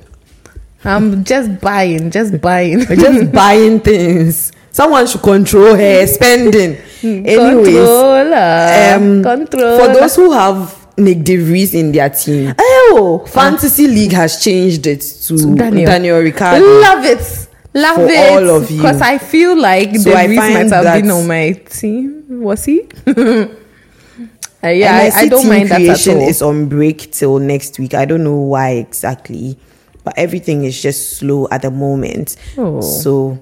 I'm just buying, just buying. Just buying things. Someone should control her spending. Anyways, Controller. um, Controller. for those who have Nyck de Vries in their team, oh, Fantasy League has changed it to Daniel. Daniel, Ricciardo. Love it. Love For it. all of you. Because I feel like So Reese might have been on my team. Was he? Uh, And yeah, I, I don't mind that at all. is on break till next week. I don't know why exactly, but everything is just slow at the moment. Oh. So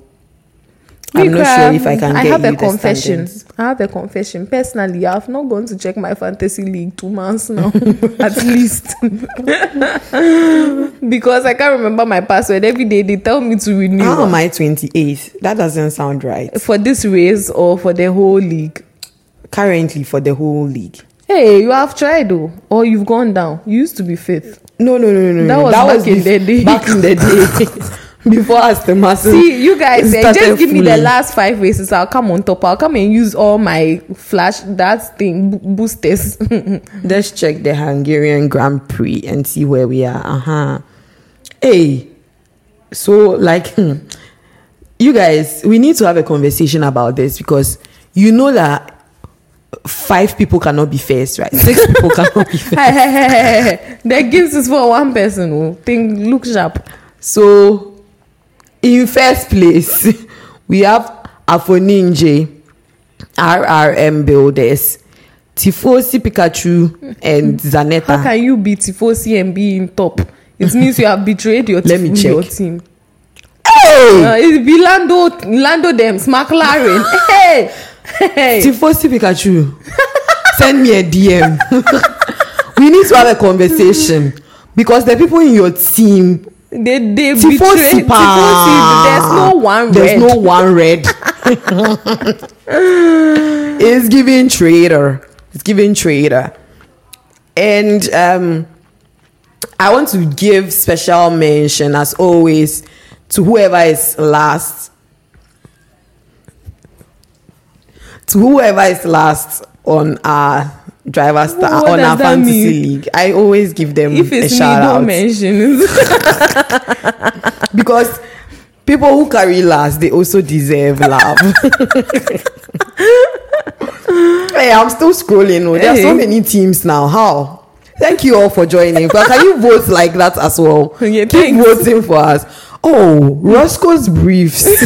I'm not sure if I can I get have you a confession. I have a confession. Personally, I have not gone to check my fantasy league two months now, at least, because I can't remember my password. Every day they tell me to renew How am I 28th? That doesn't sound right. for this race or for the whole league. Currently for the whole league. Hey, you have tried though, or you've gone down. You used to be fifth. No, no, no, no, no. That no. was back in the day. Back in the day. Before Aston Martin. See, you guys, eh, just give me the last five races. I'll come on top. I'll come and use all my flash that thing bo- boosters. Let's check the Hungarian Grand Prix and see where we are. Uh huh. Hey, so like, hmm, you guys, we need to have a conversation about this because you know that five people cannot be first, right? Six people cannot be first. hey, hey, hey, hey. The gifts is for one person. Oh, think look sharp. So, in first place, we have Afoninje, RRM Builders, Tifosi Pikachu, and Zanetta. How can you be Tifosi and be in top? It means you have betrayed your, team. Let me team, your check. team. Hey! Uh, it be Lando, Lando them, McLaren. hey, hey. Tifosi Pikachu, send me a DM. we need to have a conversation because the people in your team, They they Tifosi. Tifosi. There's no one There's red. no one red. it's giving traitor. It's giving traitor. And um, I want to give special mention, as always, to whoever is last. To whoever is last on our driver star What on our fantasy mean? league. I always give them if a it's me, shout don't out mention. because people who carry last they also deserve love. hey, I'm still scrolling. Oh. There are so many teams now. How? Thank you all for joining. But can you vote like that as well? Yeah, Keep thanks. voting for us. Oh, Roscoe's briefs.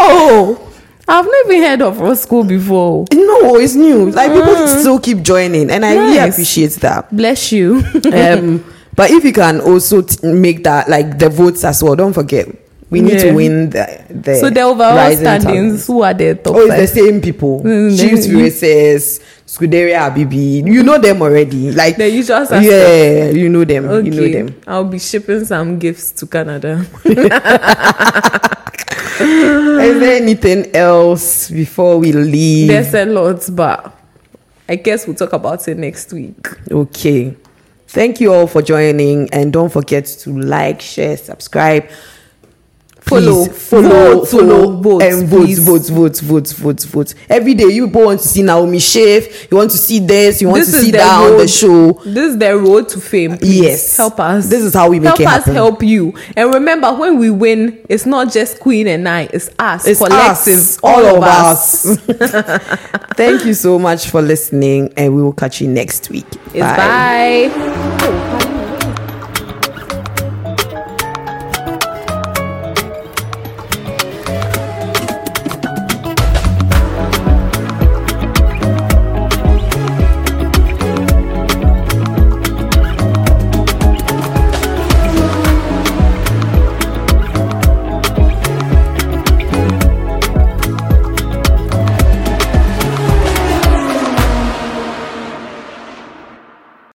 oh, I've never heard of Roscoe before. no, it's new. Like people still keep joining, and I really appreciate that. Bless you. um, but if you can also t- make that like the votes as well, don't forget we need Yeah. to win the the so the overall standings, Talents. who are the top Oh, it's the same people. Mm, Chiefs versus Scuderia Abibi. You know them already. Like The usual suspects. Yeah, you know them. Okay, You know them. I'll be shipping some gifts to Canada. Is there anything else before we leave? There's a lot, but I guess we'll talk about it next week. Okay. Thank you all for joining, and don't forget to like, share, subscribe. Follow. Follow, Vote, follow, vote, and vote, vote, vote, vote, vote, vote. Every day, you people want to see Naomi shave, you want to see this, you want This to see that on the show. This is the road to fame. Please Yes. help us. This is how we make help it us happen. help you. And remember, when we win, it's not just Queen and I. It's us. It's collective. us, all, of us. Thank you so much for listening, and we will catch you next week. It's bye.